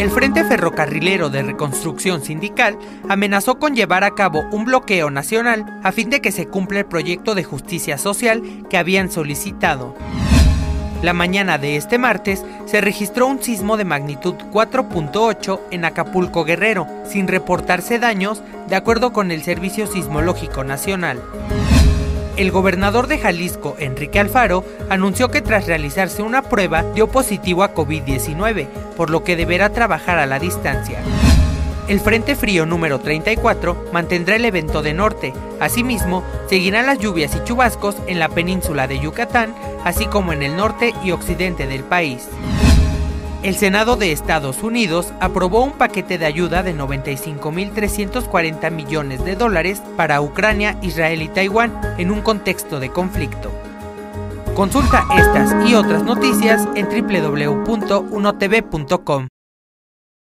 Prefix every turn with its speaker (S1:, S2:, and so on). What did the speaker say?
S1: El Frente Ferrocarrilero de Reconstrucción Sindical amenazó con llevar a cabo un bloqueo nacional a fin de que se cumpla el proyecto de justicia social que habían solicitado. La mañana de este martes se registró un sismo de magnitud 4.8 en Acapulco Guerrero, sin reportarse daños, de acuerdo con el Servicio Sismológico Nacional. El gobernador de Jalisco, Enrique Alfaro, anunció que tras realizarse una prueba dio positivo a COVID-19, por lo que deberá trabajar a la distancia. El Frente Frío número 34 mantendrá el evento de norte. Asimismo, seguirán las lluvias y chubascos en la península de Yucatán, así como en el norte y occidente del país. El Senado de Estados Unidos aprobó un paquete de ayuda de 95.340 millones de dólares para Ucrania, Israel y Taiwán en un contexto de conflicto. Consulta estas y otras noticias en www.unotv.com.